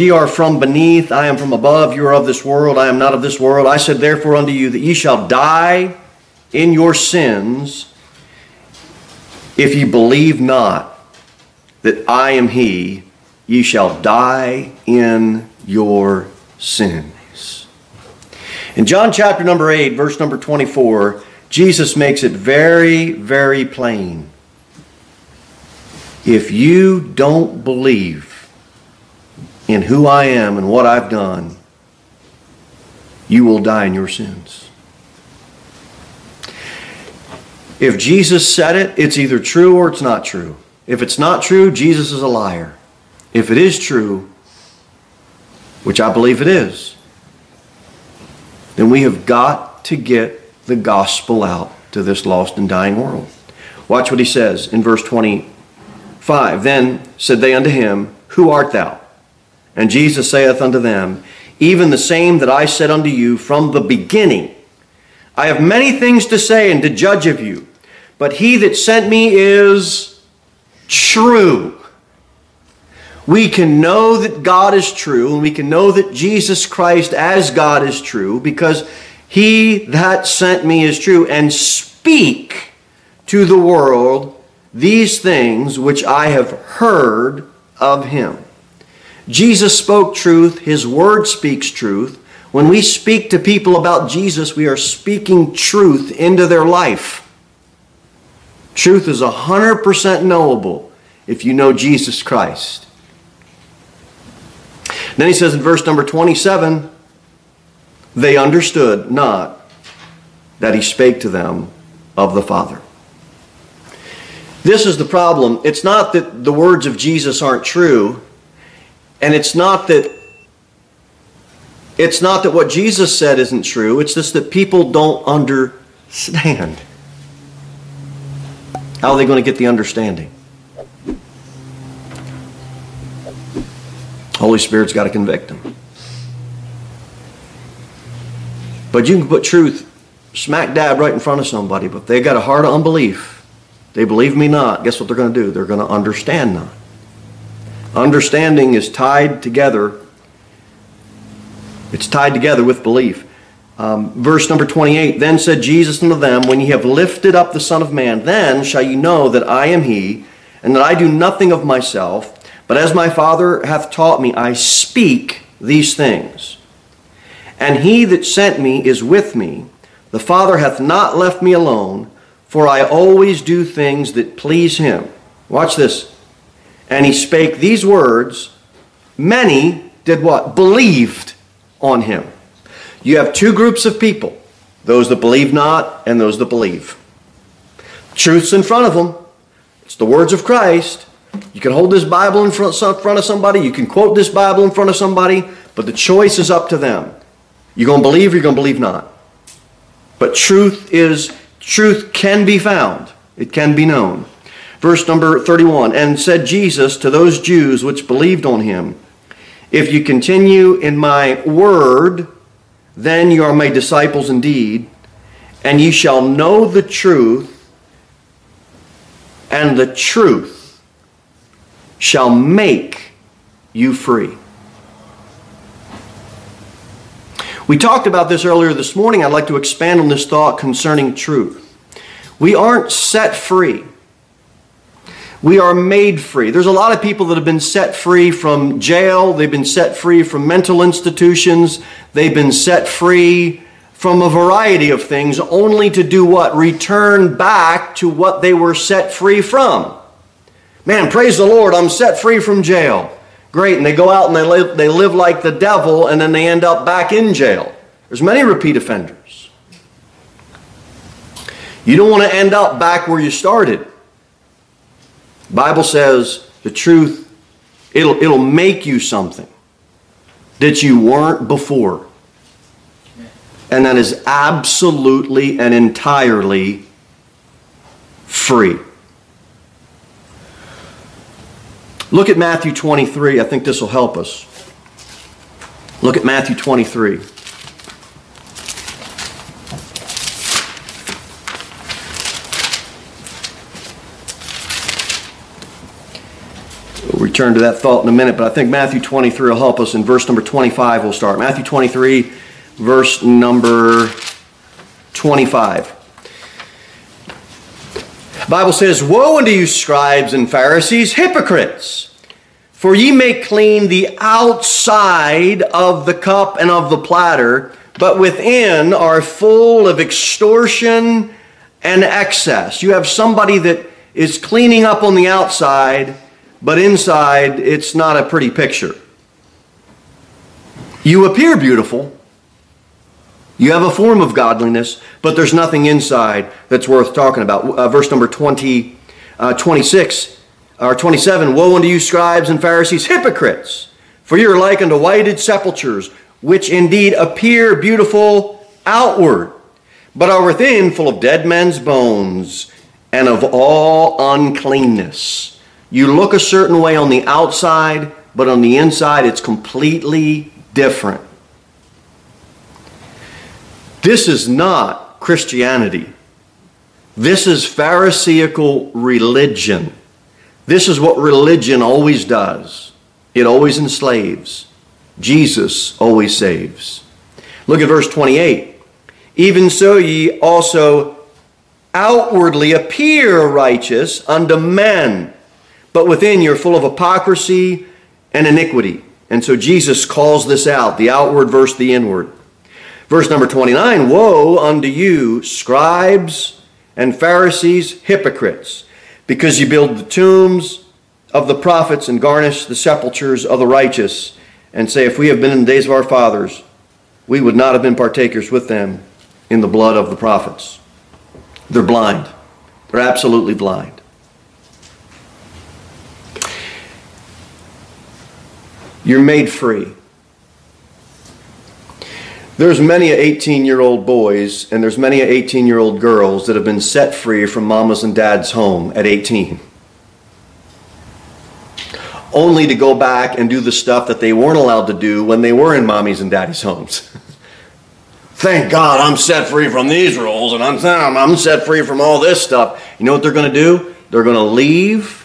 ye are from beneath, I am from above, you are of this world, I am not of this world. I said therefore unto you that ye shall die in your sins if ye believe not that I am he, ye shall die in your sins. In John chapter number 8, verse number 24, Jesus makes it very, very plain. If you don't believe in who I am and what I've done, you will die in your sins. If Jesus said it, it's either true or it's not true. If it's not true, Jesus is a liar. If it is true, which I believe it is, then we have got to get the gospel out to this lost and dying world. Watch what he says in verse 25. Then said they unto him, Who art thou? And Jesus saith unto them, Even the same that I said unto you from the beginning. I have many things to say and to judge of you, but he that sent me is true. We can know that God is true, and we can know that Jesus Christ as God is true, because he that sent me is true, and speak to the world these things which I have heard of him. Jesus spoke truth, his word speaks truth. When we speak to people about Jesus, we are speaking truth into their life. Truth is 100% knowable if you know Jesus Christ. Then he says in verse number 27 they understood not that he spake to them of the Father. This is the problem. It's not that the words of Jesus aren't true, and it's not that it's not that what Jesus said isn't true, it's just that people don't understand. How are they going to get the understanding? Holy Spirit's got to convict them. But you can put truth smack dab right in front of somebody, but they got a heart of unbelief. They believe me not. Guess what they're going to do? They're going to understand not. Understanding is tied together. It's tied together with belief. Um, verse number 28 Then said Jesus unto them, When ye have lifted up the Son of Man, then shall ye know that I am He, and that I do nothing of myself, but as my Father hath taught me, I speak these things. And he that sent me is with me. The Father hath not left me alone, for I always do things that please him. Watch this. And he spake these words. Many did what? Believed on him. You have two groups of people those that believe not and those that believe. Truth's in front of them. It's the words of Christ. You can hold this Bible in front, of somebody, you can quote this Bible in front of somebody, but the choice is up to them. You're going to believe or you're going to believe not. But truth is, truth can be found, it can be known. Verse number 31 And said Jesus to those Jews which believed on him, If you continue in my word, then you are my disciples indeed, and ye shall know the truth, and the truth shall make you free. We talked about this earlier this morning. I'd like to expand on this thought concerning truth. We aren't set free. We are made free. There's a lot of people that have been set free from jail, they've been set free from mental institutions, they've been set free from a variety of things, only to do what? Return back to what they were set free from. Man, praise the Lord, I'm set free from jail. Great, and they go out and they live, they live like the devil, and then they end up back in jail. There's many repeat offenders. You don't want to end up back where you started. Bible says the truth, it'll, it'll make you something that you weren't before. And that is absolutely and entirely free. Look at Matthew 23. I think this will help us. Look at Matthew 23. Return to that thought in a minute, but I think Matthew 23 will help us. In verse number 25, we'll start. Matthew 23, verse number 25. The Bible says, Woe unto you, scribes and Pharisees, hypocrites! For ye make clean the outside of the cup and of the platter, but within are full of extortion and excess. You have somebody that is cleaning up on the outside, but inside it's not a pretty picture. You appear beautiful. You have a form of godliness, but there's nothing inside that's worth talking about. Uh, verse number 20, uh, 26 or 27 Woe unto you, scribes and Pharisees, hypocrites! For you are like unto whited sepulchres, which indeed appear beautiful outward, but are within full of dead men's bones and of all uncleanness. You look a certain way on the outside, but on the inside it's completely different. This is not Christianity. This is Pharisaical religion. This is what religion always does it always enslaves. Jesus always saves. Look at verse 28. Even so, ye also outwardly appear righteous unto men, but within you're full of hypocrisy and iniquity. And so Jesus calls this out the outward versus the inward. Verse number 29 Woe unto you, scribes and Pharisees, hypocrites! because you build the tombs of the prophets and garnish the sepulchres of the righteous, and say, If we have been in the days of our fathers, we would not have been partakers with them in the blood of the prophets. They're blind. They're absolutely blind. You're made free. There's many 18 year old boys and there's many 18 year old girls that have been set free from mama's and dad's home at 18. Only to go back and do the stuff that they weren't allowed to do when they were in mommy's and daddy's homes. Thank God I'm set free from these rules and I'm, I'm set free from all this stuff. You know what they're going to do? They're going to leave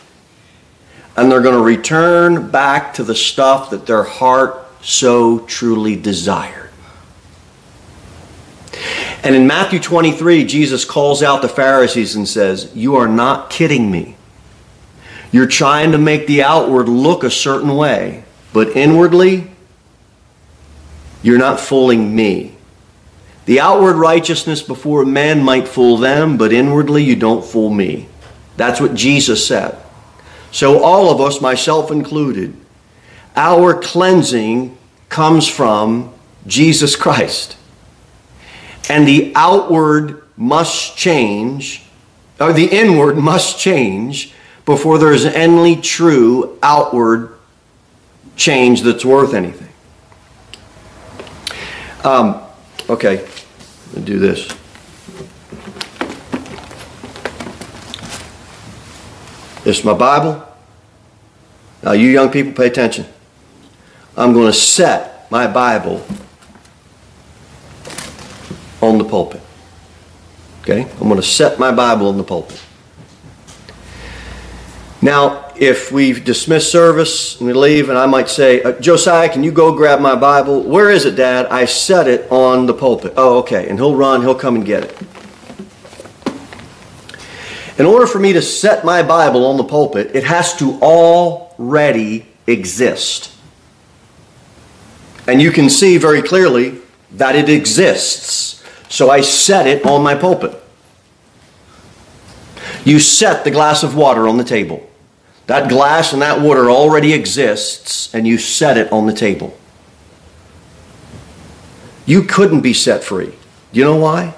and they're going to return back to the stuff that their heart so truly desired. And in Matthew 23, Jesus calls out the Pharisees and says, You are not kidding me. You're trying to make the outward look a certain way, but inwardly, you're not fooling me. The outward righteousness before man might fool them, but inwardly, you don't fool me. That's what Jesus said. So, all of us, myself included, our cleansing comes from Jesus Christ and the outward must change, or the inward must change before there is any true outward change that's worth anything. Um, okay, do this. This is my Bible. Now, you young people, pay attention. I'm going to set my Bible on the pulpit. Okay? I'm going to set my Bible on the pulpit. Now, if we dismiss service and we leave, and I might say, uh, Josiah, can you go grab my Bible? Where is it, Dad? I set it on the pulpit. Oh, okay. And he'll run, he'll come and get it. In order for me to set my Bible on the pulpit, it has to already exist. And you can see very clearly that it exists. So I set it on my pulpit. You set the glass of water on the table. That glass and that water already exists, and you set it on the table. You couldn't be set free. Do you know why?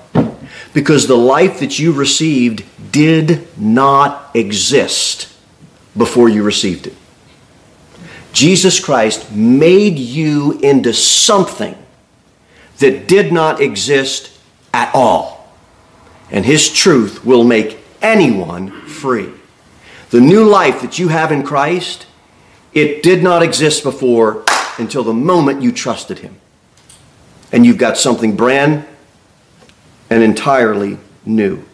Because the life that you received did not exist before you received it. Jesus Christ made you into something that did not exist at all. And His truth will make anyone free. The new life that you have in Christ, it did not exist before until the moment you trusted Him. And you've got something brand and entirely new.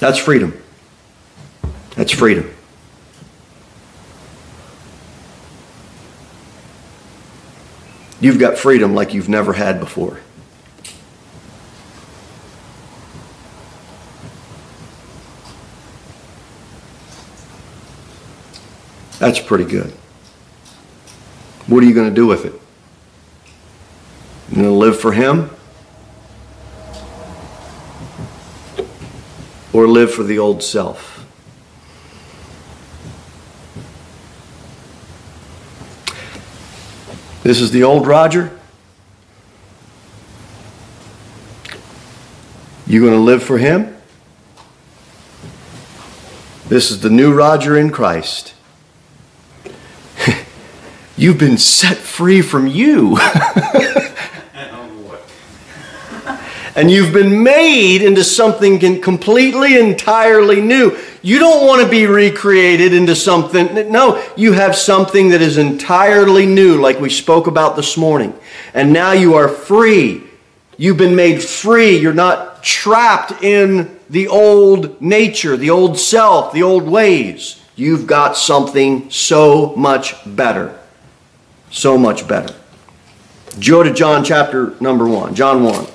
That's freedom. That's freedom. You've got freedom like you've never had before. That's pretty good. What are you going to do with it? You going to live for Him? Or live for the old self? This is the old Roger. You going to live for him? This is the new Roger in Christ. You've been set free from you. and you've been made into something completely, entirely new. You don't want to be recreated into something. No, you have something that is entirely new, like we spoke about this morning. And now you are free. You've been made free. You're not trapped in the old nature, the old self, the old ways. You've got something so much better. So much better. Go to John chapter number 1. John 1.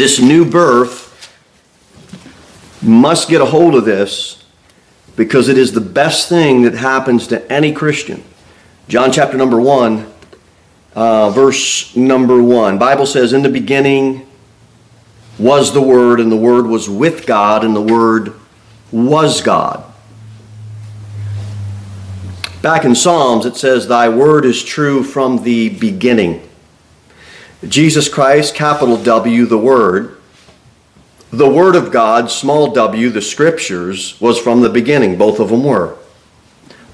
This new birth must get a hold of this because it is the best thing that happens to any Christian. John chapter number 1, uh, verse number 1. Bible says, In the beginning was the Word, and the Word was with God, and the Word was God. Back in Psalms, it says, Thy word is true from the beginning. Jesus Christ, capital W, the Word, the Word of God, small w, the Scriptures, was from the beginning. Both of them were.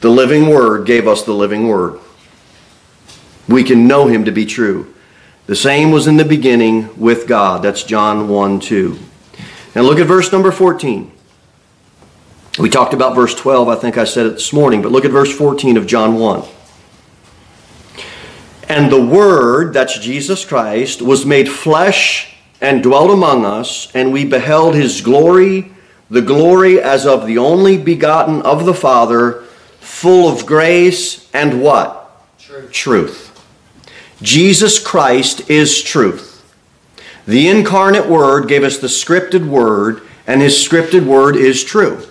The living Word gave us the living Word. We can know Him to be true. The same was in the beginning with God. That's John 1 2. Now look at verse number 14. We talked about verse 12, I think I said it this morning, but look at verse 14 of John 1. And the Word, that's Jesus Christ, was made flesh and dwelt among us, and we beheld his glory, the glory as of the only begotten of the Father, full of grace and what? Truth. Truth. Jesus Christ is truth. The incarnate Word gave us the scripted Word, and his scripted Word is true.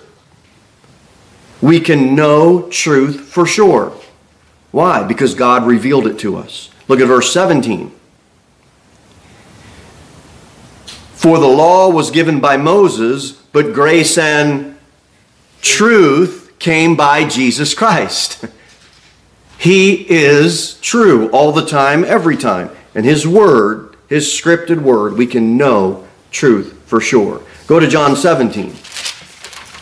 We can know truth for sure. Why? Because God revealed it to us. Look at verse 17. For the law was given by Moses, but grace and truth came by Jesus Christ. He is true all the time, every time. And His Word, His scripted Word, we can know truth for sure. Go to John 17.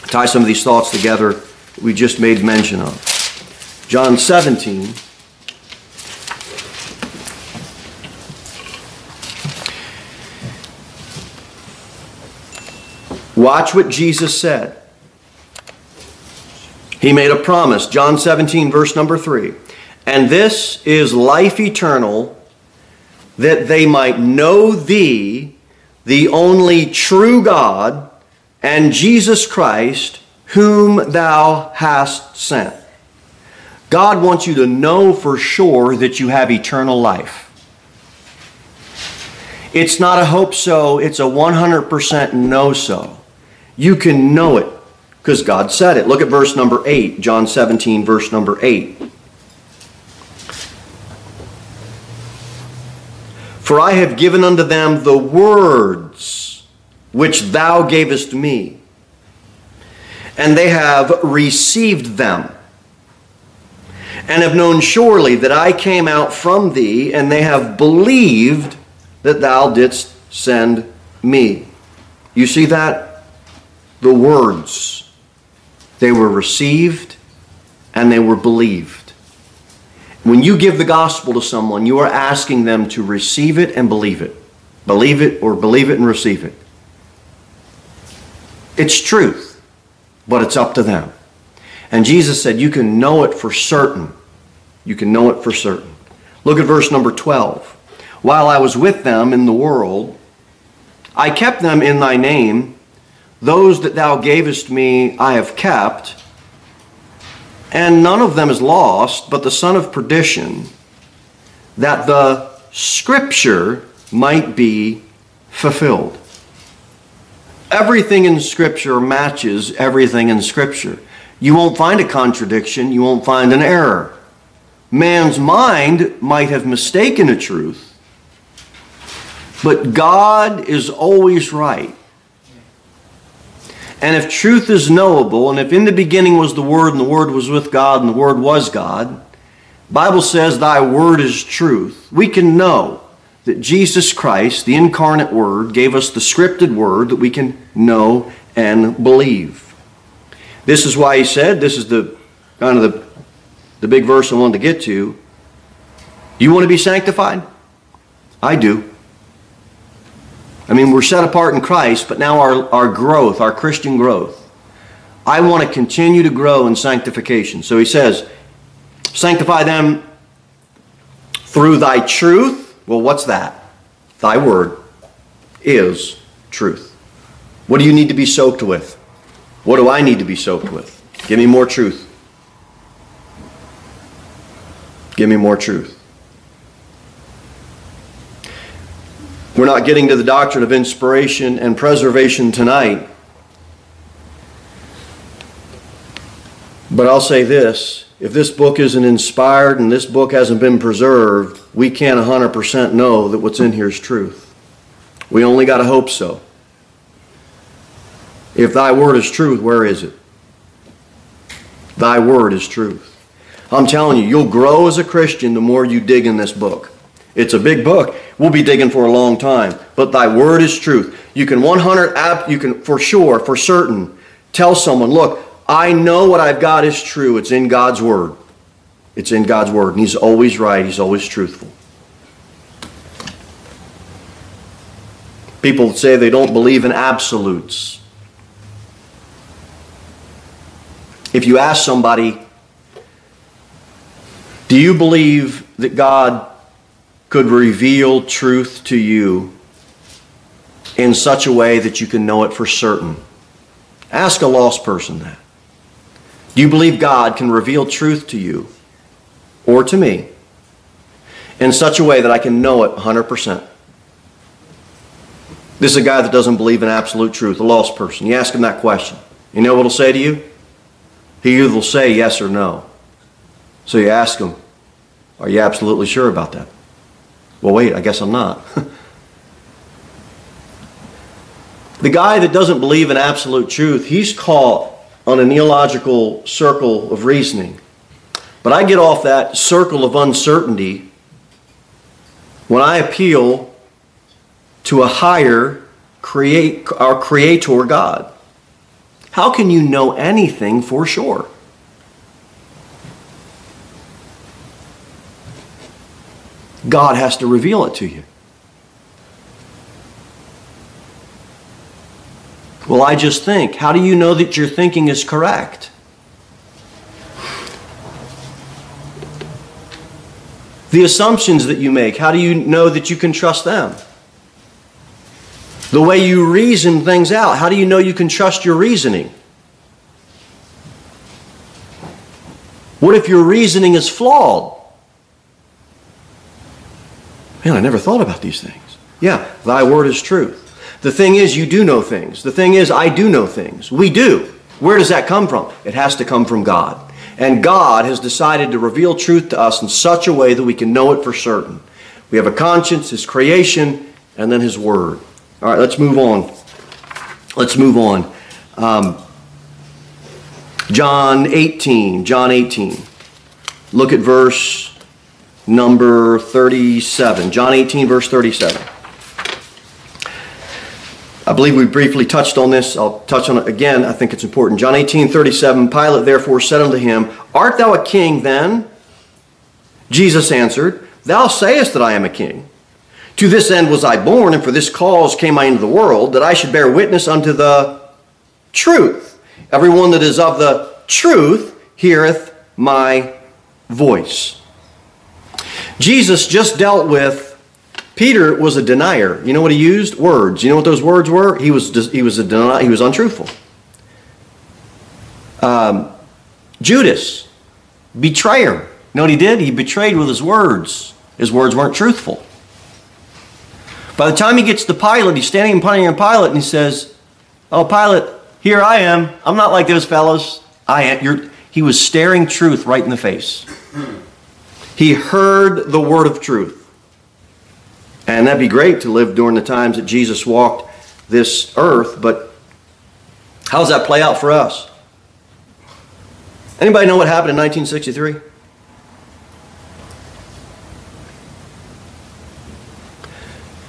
Tie some of these thoughts together we just made mention of. John 17. Watch what Jesus said. He made a promise. John 17, verse number 3. And this is life eternal, that they might know thee, the only true God, and Jesus Christ, whom thou hast sent. God wants you to know for sure that you have eternal life. It's not a hope so, it's a 100% know so. You can know it because God said it. Look at verse number 8, John 17, verse number 8. For I have given unto them the words which thou gavest me, and they have received them and have known surely that I came out from thee, and they have believed that thou didst send me. You see that? The words. They were received and they were believed. When you give the gospel to someone, you are asking them to receive it and believe it. Believe it or believe it and receive it. It's truth, but it's up to them. And Jesus said, You can know it for certain. You can know it for certain. Look at verse number 12. While I was with them in the world, I kept them in thy name. those that thou gavest me I have kept, and none of them is lost, but the son of perdition, that the scripture might be fulfilled. Everything in Scripture matches everything in Scripture. You won't find a contradiction, you won't find an error. Man's mind might have mistaken a truth, but God is always right. And if truth is knowable, and if in the beginning was the Word, and the Word was with God, and the Word was God, Bible says, Thy Word is truth. We can know that Jesus Christ, the incarnate Word, gave us the scripted Word that we can know and believe. This is why he said, this is the kind of the, the big verse I wanted to get to. You want to be sanctified? I do. I mean, we're set apart in Christ, but now our, our growth, our Christian growth, I want to continue to grow in sanctification. So he says, sanctify them through thy truth well, what's that? Thy word is truth. What do you need to be soaked with? What do I need to be soaked with? Give me more truth. Give me more truth. We're not getting to the doctrine of inspiration and preservation tonight. But I'll say this if this book isn't inspired and this book hasn't been preserved, we can't 100% know that what's in here is truth. We only got to hope so. If thy word is truth, where is it? Thy word is truth. I'm telling you, you'll grow as a Christian the more you dig in this book. It's a big book. We'll be digging for a long time. But thy word is truth. You can 100 app you can for sure, for certain, tell someone, look, I know what I've got is true. It's in God's Word. It's in God's Word. And He's always right, He's always truthful. People say they don't believe in absolutes. If you ask somebody, do you believe that God could reveal truth to you in such a way that you can know it for certain? Ask a lost person that. Do you believe God can reveal truth to you or to me in such a way that I can know it 100%? This is a guy that doesn't believe in absolute truth, a lost person. You ask him that question. You know what he'll say to you? He either will say yes or no. So you ask him, Are you absolutely sure about that? Well, wait, I guess I'm not. the guy that doesn't believe in absolute truth, he's caught on a neological circle of reasoning. But I get off that circle of uncertainty when I appeal to a higher create our creator God. How can you know anything for sure? God has to reveal it to you. Well, I just think. How do you know that your thinking is correct? The assumptions that you make, how do you know that you can trust them? The way you reason things out, how do you know you can trust your reasoning? What if your reasoning is flawed? Man, I never thought about these things. Yeah, thy word is truth. The thing is, you do know things. The thing is, I do know things. We do. Where does that come from? It has to come from God. And God has decided to reveal truth to us in such a way that we can know it for certain. We have a conscience, His creation, and then His Word. All right, let's move on. Let's move on. Um, John 18. John 18. Look at verse number 37. John 18, verse 37. I believe we briefly touched on this. I'll touch on it again. I think it's important. John 18, 37, Pilate therefore said unto him, Art thou a king then? Jesus answered, Thou sayest that I am a king. To this end was I born, and for this cause came I into the world, that I should bear witness unto the truth. Everyone that is of the truth heareth my voice. Jesus just dealt with Peter was a denier. You know what he used? Words. You know what those words were? He was he was a deni- he was untruthful. Um, Judas, betrayer. You know what he did? He betrayed with his words. His words weren't truthful. By the time he gets to Pilate, he's standing in front of Pilate and he says, "Oh, Pilate, here I am. I'm not like those fellows. I am." You're, he was staring truth right in the face. He heard the word of truth. And that'd be great to live during the times that Jesus walked this earth, but how does that play out for us? Anybody know what happened in 1963?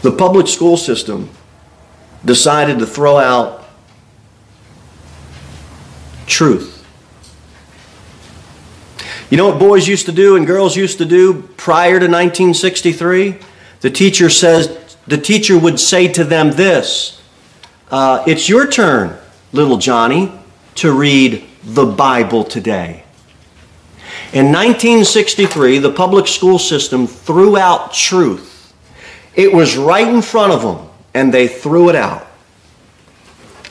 The public school system decided to throw out truth. You know what boys used to do and girls used to do prior to 1963? The teacher says, the teacher would say to them this uh, It's your turn, little Johnny, to read the Bible today. In 1963, the public school system threw out truth. It was right in front of them, and they threw it out.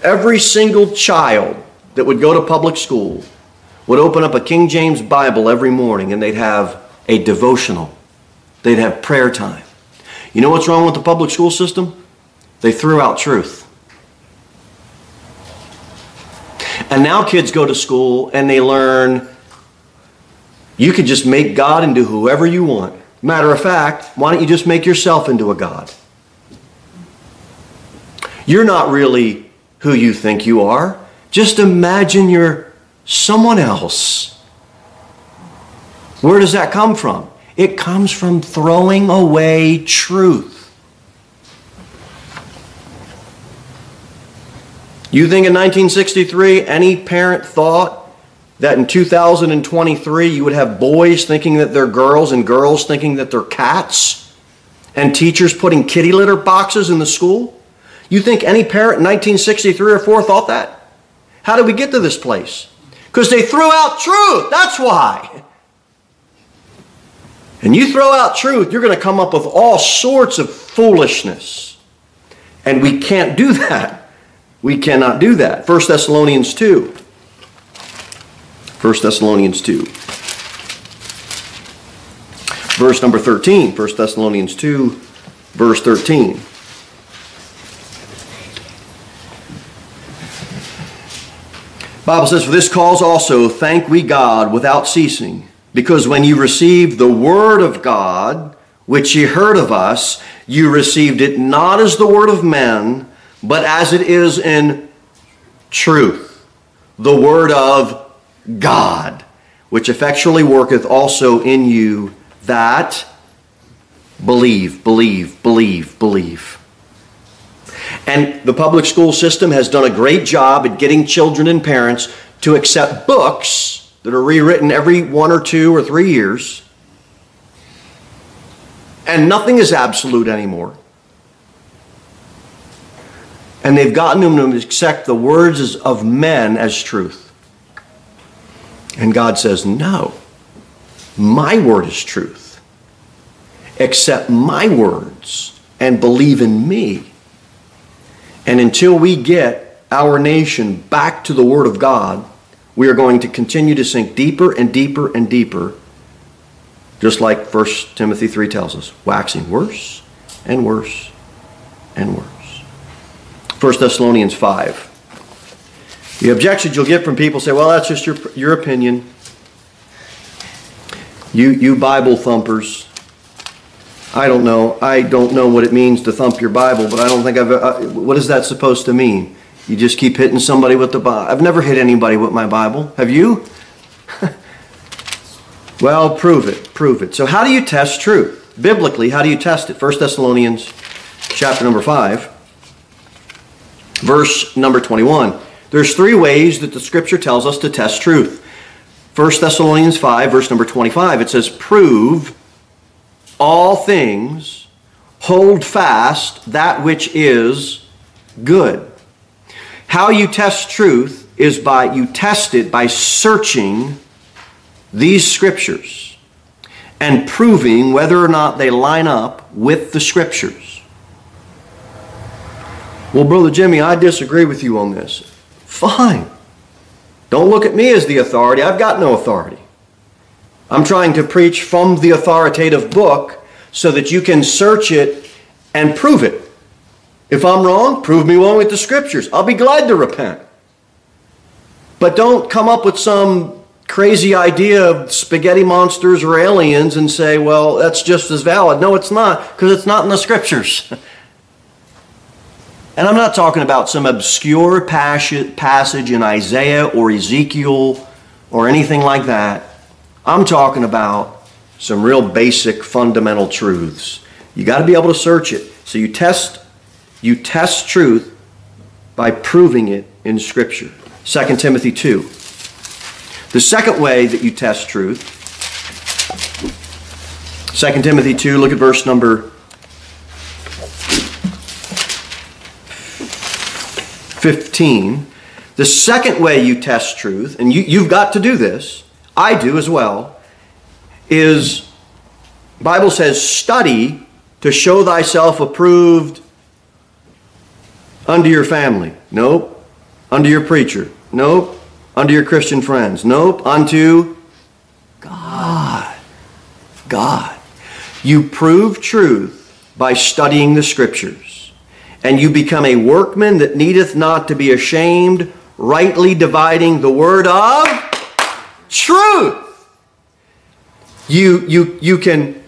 Every single child that would go to public school would open up a King James Bible every morning and they'd have a devotional. They'd have prayer time. You know what's wrong with the public school system? They threw out truth. And now kids go to school and they learn you can just make God into whoever you want. Matter of fact, why don't you just make yourself into a God? You're not really who you think you are. Just imagine you're someone else. Where does that come from? It comes from throwing away truth. You think in 1963 any parent thought that in 2023 you would have boys thinking that they're girls and girls thinking that they're cats and teachers putting kitty litter boxes in the school? You think any parent in 1963 or 4 thought that? How did we get to this place? Because they threw out truth. That's why and you throw out truth, you're going to come up with all sorts of foolishness. And we can't do that. We cannot do that. 1 Thessalonians 2. 1 Thessalonians 2. Verse number 13. 1 Thessalonians 2, verse 13. Bible says, For this cause also thank we God without ceasing because when you received the word of God, which ye heard of us, you received it not as the word of men, but as it is in truth, the word of God, which effectually worketh also in you that believe, believe, believe, believe. And the public school system has done a great job at getting children and parents to accept books that are rewritten every one or two or three years. And nothing is absolute anymore. And they've gotten them to accept the words of men as truth. And God says, No, my word is truth. Accept my words and believe in me. And until we get our nation back to the Word of God, we are going to continue to sink deeper and deeper and deeper, just like 1 Timothy 3 tells us, waxing worse and worse and worse. 1 Thessalonians 5. The objections you'll get from people say, well, that's just your, your opinion. You, you Bible thumpers. I don't know. I don't know what it means to thump your Bible, but I don't think I've. Uh, what is that supposed to mean? You just keep hitting somebody with the Bible. I've never hit anybody with my Bible. Have you? well, prove it. Prove it. So how do you test truth? Biblically, how do you test it? 1 Thessalonians chapter number 5, verse number 21. There's three ways that the scripture tells us to test truth. 1 Thessalonians 5, verse number 25, it says, Prove all things, hold fast that which is good. How you test truth is by you test it by searching these scriptures and proving whether or not they line up with the scriptures. Well, Brother Jimmy, I disagree with you on this. Fine. Don't look at me as the authority. I've got no authority. I'm trying to preach from the authoritative book so that you can search it and prove it. If I'm wrong, prove me wrong with the scriptures. I'll be glad to repent. But don't come up with some crazy idea of spaghetti monsters or aliens and say, well, that's just as valid. No, it's not, because it's not in the scriptures. and I'm not talking about some obscure passage in Isaiah or Ezekiel or anything like that. I'm talking about some real basic fundamental truths. You got to be able to search it. So you test you test truth by proving it in scripture. 2 Timothy 2 the second way that you test truth, 2 Timothy 2, look at verse number 15. The second way you test truth, and you, you've got to do this, I do as well, is Bible says study to show thyself approved unto your family. Nope. Unto your preacher. Nope unto your Christian friends. Nope, unto God. God. You prove truth by studying the Scriptures, and you become a workman that needeth not to be ashamed, rightly dividing the word of truth. You, you, you, can,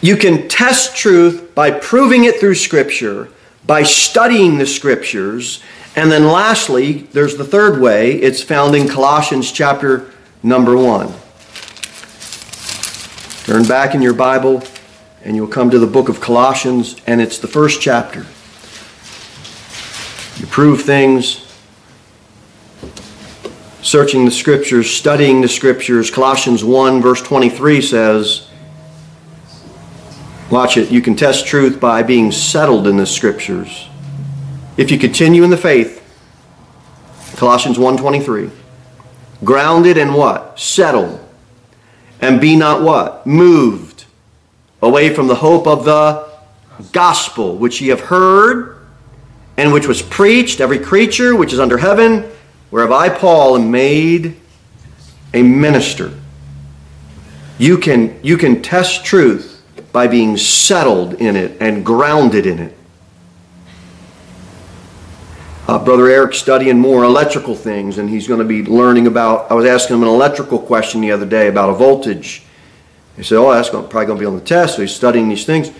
you can test truth by proving it through Scripture, by studying the Scriptures, and then lastly, there's the third way. It's found in Colossians chapter number 1. Turn back in your Bible and you'll come to the book of Colossians, and it's the first chapter. You prove things, searching the scriptures, studying the scriptures. Colossians 1, verse 23 says, Watch it, you can test truth by being settled in the scriptures. If you continue in the faith, Colossians 1.23, grounded and what? Settled. And be not what? Moved away from the hope of the gospel, which ye have heard, and which was preached, every creature which is under heaven, whereof I, Paul, am made a minister. You can, you can test truth by being settled in it and grounded in it. Uh, Brother Eric's studying more electrical things, and he's going to be learning about. I was asking him an electrical question the other day about a voltage. He said, "Oh, that's probably going to be on the test." So he's studying these things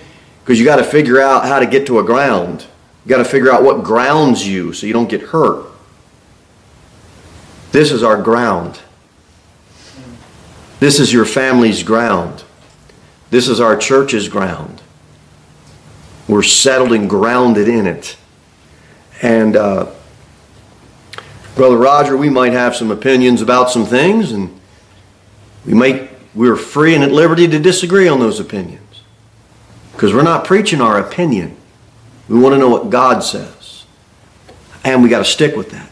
because you got to figure out how to get to a ground. You got to figure out what grounds you so you don't get hurt. This is our ground. This is your family's ground. This is our church's ground. We're settled and grounded in it. And uh, Brother Roger, we might have some opinions about some things, and we might we're free and at liberty to disagree on those opinions. Because we're not preaching our opinion. We want to know what God says. And we got to stick with that.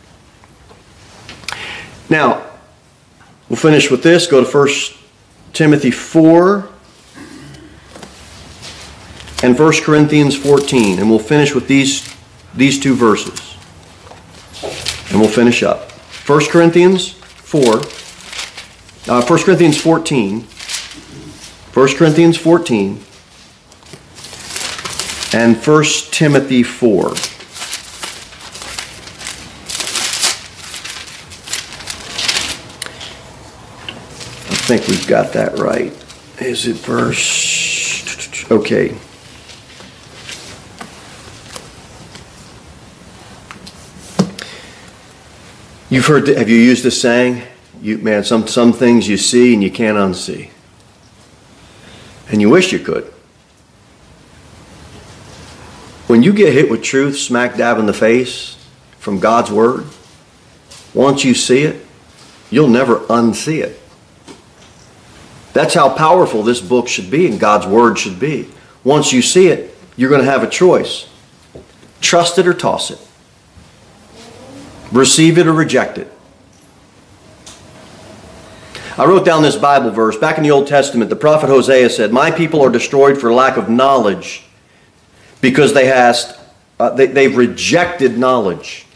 Now, we'll finish with this. Go to 1 Timothy 4 and 1 Corinthians 14. And we'll finish with these these two verses. And we'll finish up. 1 Corinthians 4, uh, 1 Corinthians 14, 1 Corinthians 14, and 1 Timothy 4. I think we've got that right. Is it verse? Okay. You've heard, have you used this saying? You, man, some, some things you see and you can't unsee. And you wish you could. When you get hit with truth smack dab in the face from God's Word, once you see it, you'll never unsee it. That's how powerful this book should be and God's Word should be. Once you see it, you're going to have a choice. Trust it or toss it. Receive it or reject it. I wrote down this Bible verse. Back in the Old Testament, the prophet Hosea said, My people are destroyed for lack of knowledge because they, has, uh, they, they've rejected knowledge.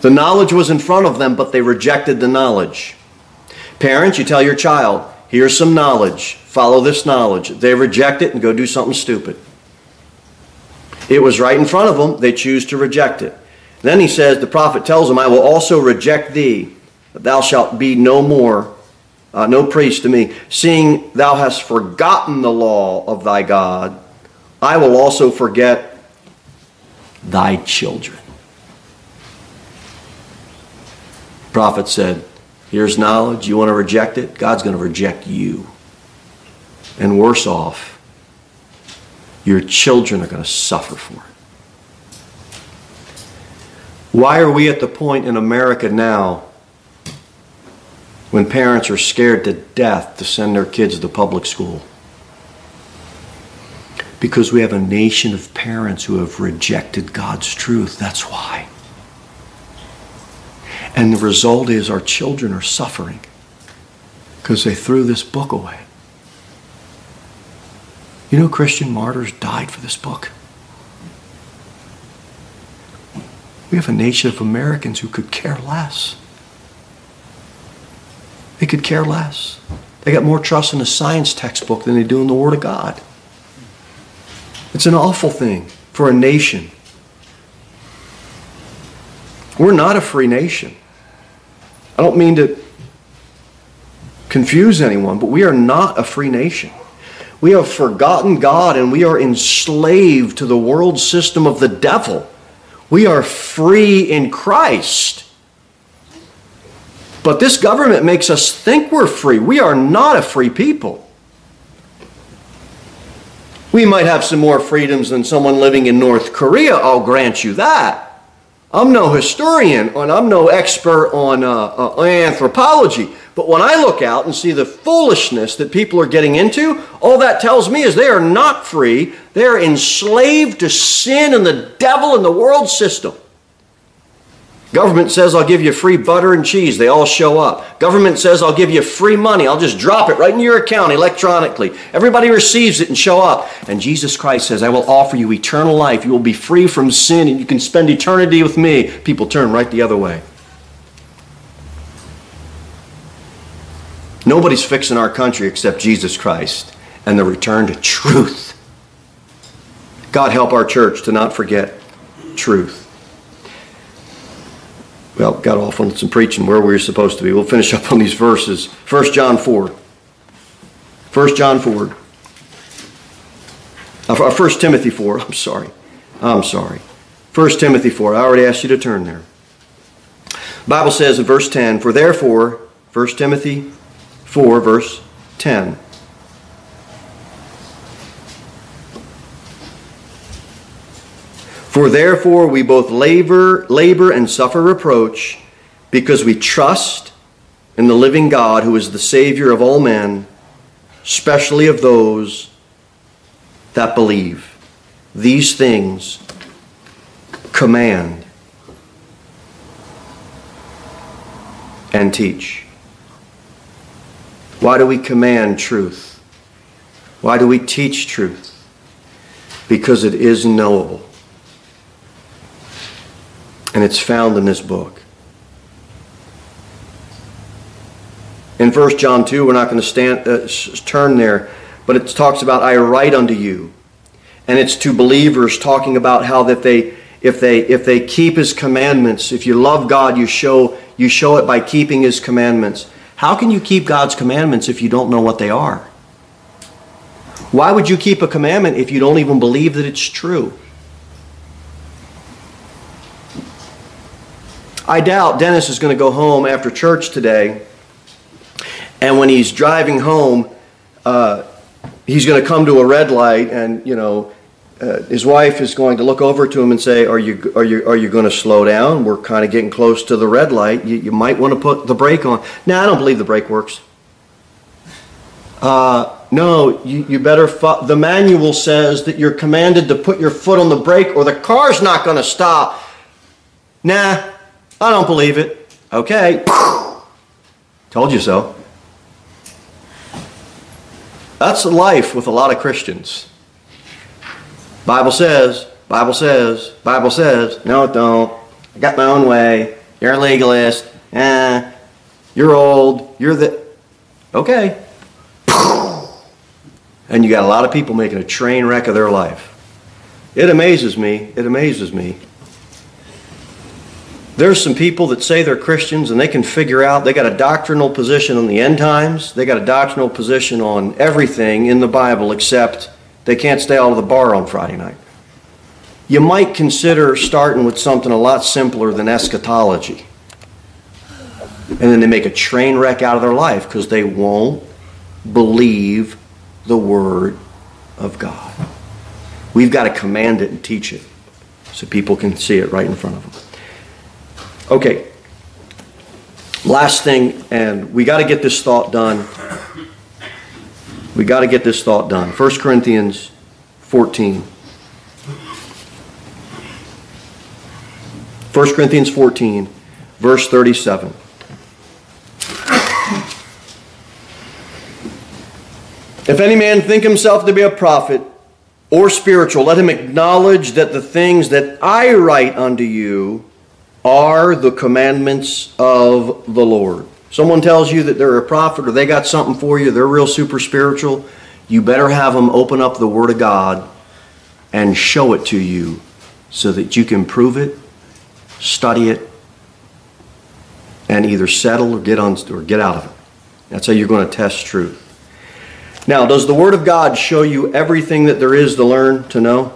The knowledge was in front of them, but they rejected the knowledge. Parents, you tell your child, here's some knowledge. Follow this knowledge. They reject it and go do something stupid. It was right in front of them. They choose to reject it. Then he says, the prophet tells them, I will also reject thee. Thou shalt be no more, uh, no priest to me. Seeing thou hast forgotten the law of thy God, I will also forget thy children. prophet said, Here's knowledge. You want to reject it? God's going to reject you. And worse off, your children are going to suffer for it. Why are we at the point in America now when parents are scared to death to send their kids to public school? Because we have a nation of parents who have rejected God's truth. That's why. And the result is our children are suffering because they threw this book away. You know, Christian martyrs died for this book. We have a nation of Americans who could care less. They could care less. They got more trust in a science textbook than they do in the Word of God. It's an awful thing for a nation. We're not a free nation. I don't mean to confuse anyone, but we are not a free nation. We have forgotten God and we are enslaved to the world system of the devil. We are free in Christ. But this government makes us think we're free. We are not a free people. We might have some more freedoms than someone living in North Korea, I'll grant you that. I'm no historian and I'm no expert on uh, uh, anthropology. But when I look out and see the foolishness that people are getting into, all that tells me is they are not free. They are enslaved to sin and the devil and the world system. Government says I'll give you free butter and cheese. They all show up. Government says I'll give you free money. I'll just drop it right in your account electronically. Everybody receives it and show up. And Jesus Christ says, I will offer you eternal life. You will be free from sin and you can spend eternity with me. People turn right the other way. Nobody's fixing our country except Jesus Christ and the return to truth. God help our church to not forget truth well, got off on some preaching where we were supposed to be. We'll finish up on these verses. 1 John 4. 1 John 4. Uh, 1 Timothy 4. I'm sorry. I'm sorry. 1 Timothy 4. I already asked you to turn there. Bible says in verse 10, For therefore, 1 Timothy 4, verse 10. For therefore we both labor, labor and suffer reproach, because we trust in the living God who is the Savior of all men, especially of those that believe. These things command and teach. Why do we command truth? Why do we teach truth? Because it is knowable and it's found in this book. In 1 John 2, we're not going to stand, uh, turn there, but it talks about, I write unto you. And it's to believers talking about how that they, if they, if they keep his commandments, if you love God, you show, you show it by keeping his commandments. How can you keep God's commandments if you don't know what they are? Why would you keep a commandment if you don't even believe that it's true? I doubt Dennis is going to go home after church today, and when he's driving home, uh, he's going to come to a red light, and you know, uh, his wife is going to look over to him and say, "Are you are you are you going to slow down? We're kind of getting close to the red light. You, you might want to put the brake on." Now, I don't believe the brake works. Uh, no, you, you better. The manual says that you're commanded to put your foot on the brake, or the car's not going to stop. Nah, I don't believe it. Okay. Told you so. That's life with a lot of Christians. Bible says, Bible says, Bible says. No, it don't. I got my own way. You're a legalist. Eh. You're old. You're the. Okay. And you got a lot of people making a train wreck of their life. It amazes me. It amazes me. There's some people that say they're Christians and they can figure out, they got a doctrinal position on the end times, they got a doctrinal position on everything in the Bible except they can't stay out of the bar on Friday night. You might consider starting with something a lot simpler than eschatology. And then they make a train wreck out of their life because they won't believe the Word of God. We've got to command it and teach it so people can see it right in front of them. Okay. Last thing, and we got to get this thought done. We got to get this thought done. 1 Corinthians 14. 1 Corinthians 14, verse 37. If any man think himself to be a prophet or spiritual, let him acknowledge that the things that I write unto you are the commandments of the Lord. Someone tells you that they're a prophet or they got something for you, they're real super spiritual, you better have them open up the Word of God and show it to you so that you can prove it, study it, and either settle or get on or get out of it. That's how you're going to test truth. Now, does the Word of God show you everything that there is to learn, to know?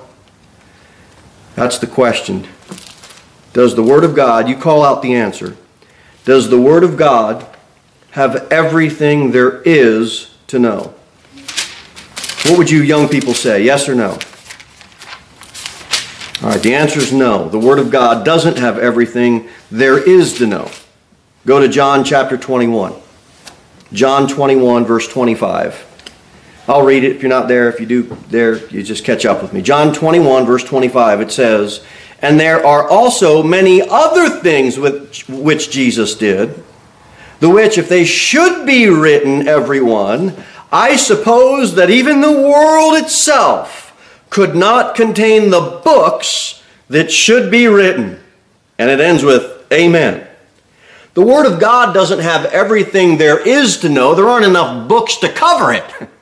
That's the question. Does the Word of God, you call out the answer, does the Word of God have everything there is to know? What would you young people say? Yes or no? All right, the answer is no. The Word of God doesn't have everything there is to know. Go to John chapter 21. John 21, verse 25. I'll read it if you're not there. If you do there, you just catch up with me. John 21, verse 25, it says, and there are also many other things which, which Jesus did, the which, if they should be written, every one, I suppose that even the world itself could not contain the books that should be written. And it ends with Amen. The Word of God doesn't have everything there is to know. There aren't enough books to cover it.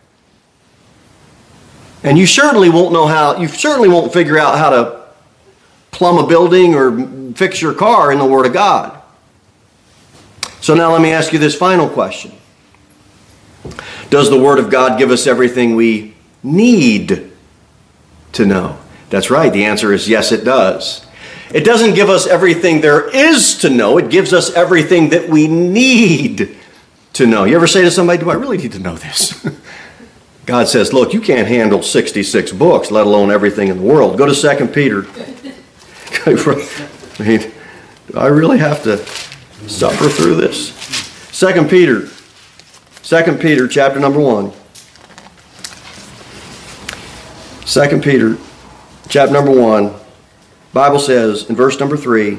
And you certainly won't know how, you certainly won't figure out how to plumb a building or fix your car in the Word of God. So now let me ask you this final question Does the Word of God give us everything we need to know? That's right. The answer is yes, it does. It doesn't give us everything there is to know, it gives us everything that we need to know. You ever say to somebody, Do I really need to know this? God says, Look, you can't handle 66 books, let alone everything in the world. Go to 2 Peter I mean, do I really have to suffer through this? Second Peter, Second Peter, chapter number one. Second Peter, chapter number one. Bible says in verse number three.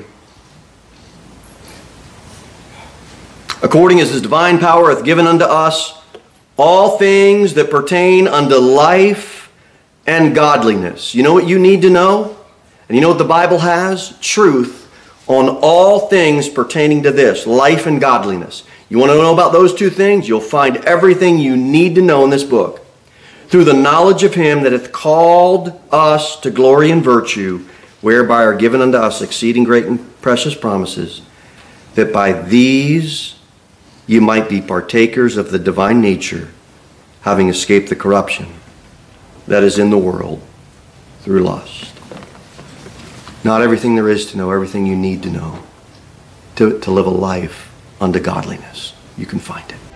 According as his divine power hath given unto us all things that pertain unto life and godliness. You know what you need to know? And you know what the Bible has? Truth on all things pertaining to this life and godliness. You want to know about those two things? You'll find everything you need to know in this book. Through the knowledge of Him that hath called us to glory and virtue, whereby are given unto us exceeding great and precious promises, that by these you might be partakers of the divine nature, having escaped the corruption that is in the world through lust. Not everything there is to know, everything you need to know to, to live a life unto godliness. You can find it.